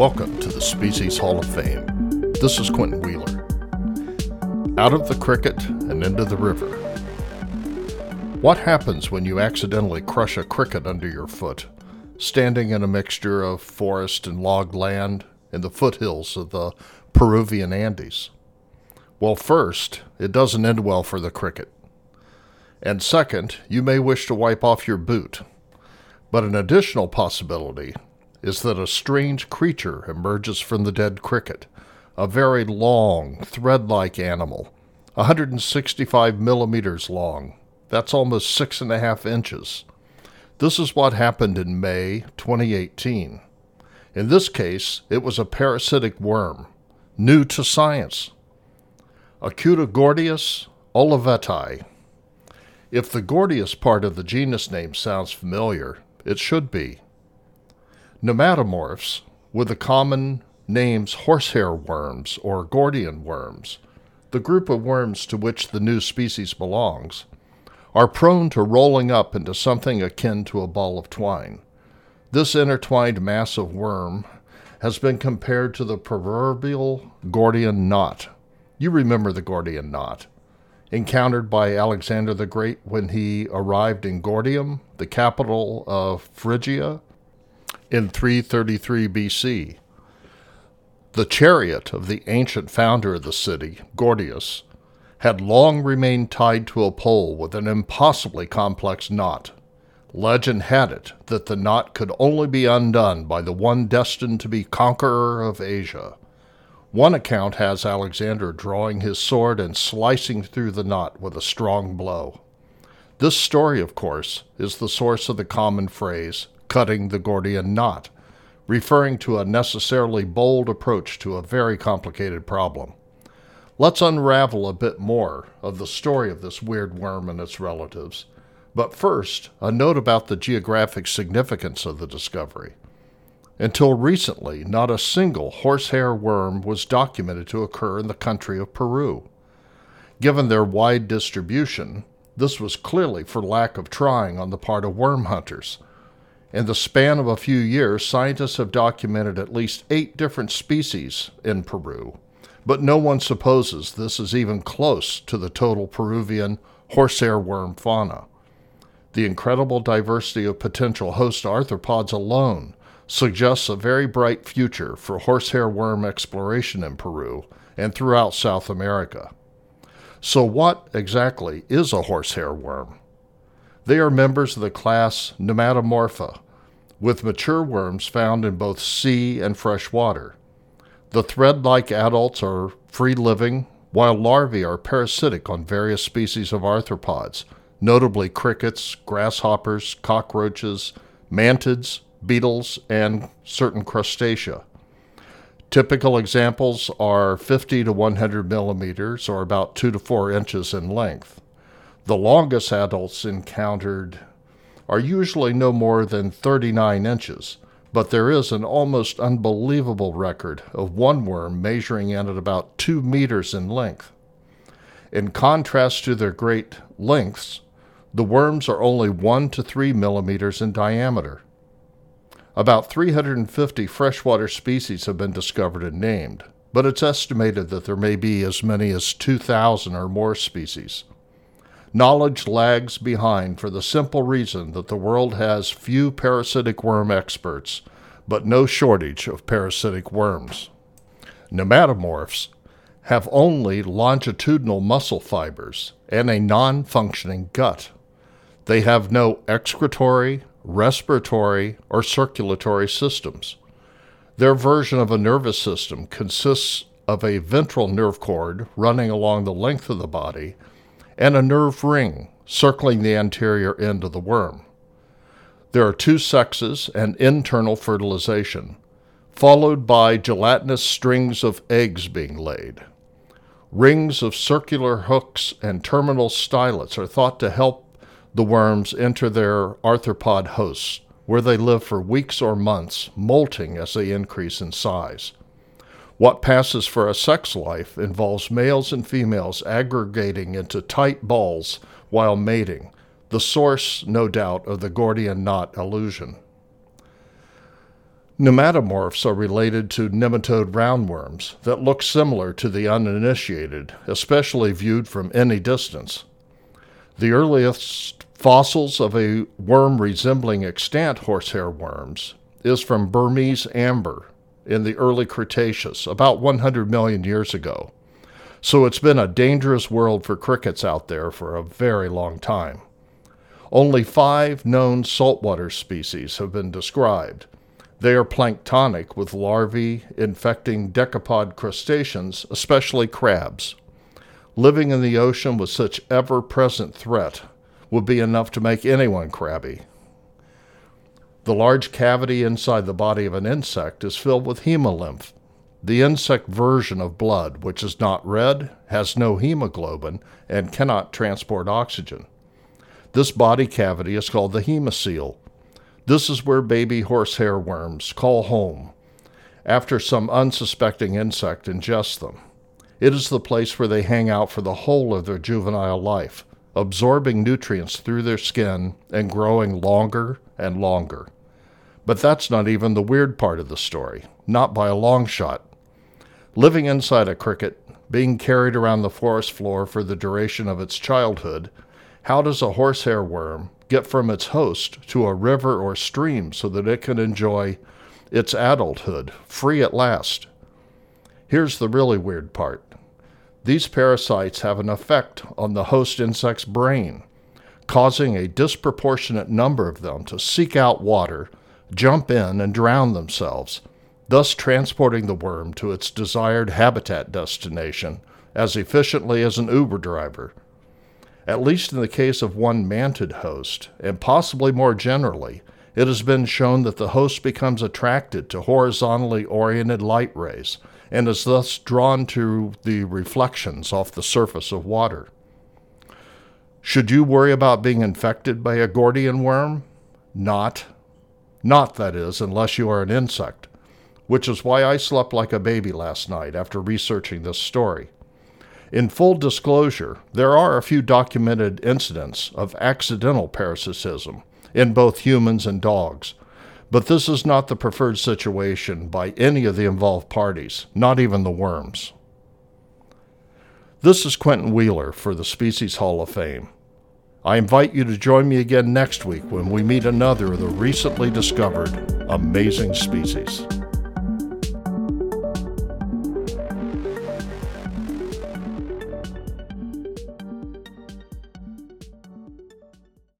Welcome to the Species Hall of Fame. This is Quentin Wheeler. Out of the cricket and into the river. What happens when you accidentally crush a cricket under your foot, standing in a mixture of forest and log land in the foothills of the Peruvian Andes? Well, first, it doesn't end well for the cricket. And second, you may wish to wipe off your boot. But an additional possibility is that a strange creature emerges from the dead cricket, a very long, thread like animal, 165 millimeters long. That's almost six and a half inches. This is what happened in May 2018. In this case, it was a parasitic worm, new to science. Acutogordius. If the gordius part of the genus name sounds familiar, it should be. Nematomorphs, with the common names horsehair worms or Gordian worms, the group of worms to which the new species belongs, are prone to rolling up into something akin to a ball of twine. This intertwined mass of worm has been compared to the proverbial Gordian knot. You remember the Gordian knot, encountered by Alexander the Great when he arrived in Gordium, the capital of Phrygia, in 333 BC. The chariot of the ancient founder of the city, Gordius, had long remained tied to a pole with an impossibly complex knot. Legend had it that the knot could only be undone by the one destined to be conqueror of Asia. One account has Alexander drawing his sword and slicing through the knot with a strong blow. This story, of course, is the source of the common phrase, cutting the Gordian knot, referring to a necessarily bold approach to a very complicated problem. Let's unravel a bit more of the story of this weird worm and its relatives. But first, a note about the geographic significance of the discovery. Until recently, not a single horsehair worm was documented to occur in the country of Peru. Given their wide distribution, this was clearly for lack of trying on the part of worm hunters in the span of a few years, scientists have documented at least eight different species in Peru, but no one supposes this is even close to the total Peruvian horsehair worm fauna. The incredible diversity of potential host arthropods alone suggests a very bright future for horsehair worm exploration in Peru and throughout South America. So, what exactly is a horsehair worm? They are members of the class Nematomorpha, with mature worms found in both sea and fresh water. The thread like adults are free living, while larvae are parasitic on various species of arthropods, notably crickets, grasshoppers, cockroaches, mantids, beetles, and certain crustacea. Typical examples are 50 to 100 millimeters, or about 2 to 4 inches in length. The longest adults encountered are usually no more than 39 inches, but there is an almost unbelievable record of one worm measuring in at about 2 meters in length. In contrast to their great lengths, the worms are only 1 to 3 millimeters in diameter. About 350 freshwater species have been discovered and named, but it's estimated that there may be as many as 2,000 or more species. Knowledge lags behind for the simple reason that the world has few parasitic worm experts, but no shortage of parasitic worms. Nematomorphs have only longitudinal muscle fibers and a non functioning gut. They have no excretory, respiratory, or circulatory systems. Their version of a nervous system consists of a ventral nerve cord running along the length of the body and a nerve ring circling the anterior end of the worm. There are two sexes and internal fertilization, followed by gelatinous strings of eggs being laid. Rings of circular hooks and terminal stylets are thought to help the worms enter their arthropod hosts, where they live for weeks or months, molting as they increase in size. What passes for a sex life involves males and females aggregating into tight balls while mating, the source, no doubt, of the Gordian knot illusion. Nematomorphs are related to nematode roundworms that look similar to the uninitiated, especially viewed from any distance. The earliest fossils of a worm resembling extant horsehair worms is from Burmese amber in the early Cretaceous, about 100 million years ago. So it's been a dangerous world for crickets out there for a very long time. Only five known saltwater species have been described, they are planktonic with larvae infecting decapod crustaceans, especially crabs. Living in the ocean with such ever present threat would be enough to make anyone crabby. The large cavity inside the body of an insect is filled with hemolymph, the insect version of blood, which is not red, has no hemoglobin, and cannot transport oxygen. This body cavity is called the hemocoel, this is where baby horsehair worms call home after some unsuspecting insect ingests them. It is the place where they hang out for the whole of their juvenile life, absorbing nutrients through their skin and growing longer and longer. But that's not even the weird part of the story, not by a long shot. Living inside a cricket, being carried around the forest floor for the duration of its childhood, how does a horsehair worm get from its host to a river or stream so that it can enjoy its adulthood free at last? Here's the really weird part these parasites have an effect on the host insect's brain, causing a disproportionate number of them to seek out water, jump in, and drown themselves, thus transporting the worm to its desired habitat destination as efficiently as an Uber driver. At least in the case of one mantid host, and possibly more generally, it has been shown that the host becomes attracted to horizontally oriented light rays and is thus drawn to the reflections off the surface of water. Should you worry about being infected by a Gordian worm? Not. Not, that is, unless you are an insect, which is why I slept like a baby last night after researching this story. In full disclosure, there are a few documented incidents of accidental parasitism in both humans and dogs, but this is not the preferred situation by any of the involved parties, not even the worms. This is Quentin Wheeler for the Species Hall of Fame. I invite you to join me again next week when we meet another of the recently discovered amazing species.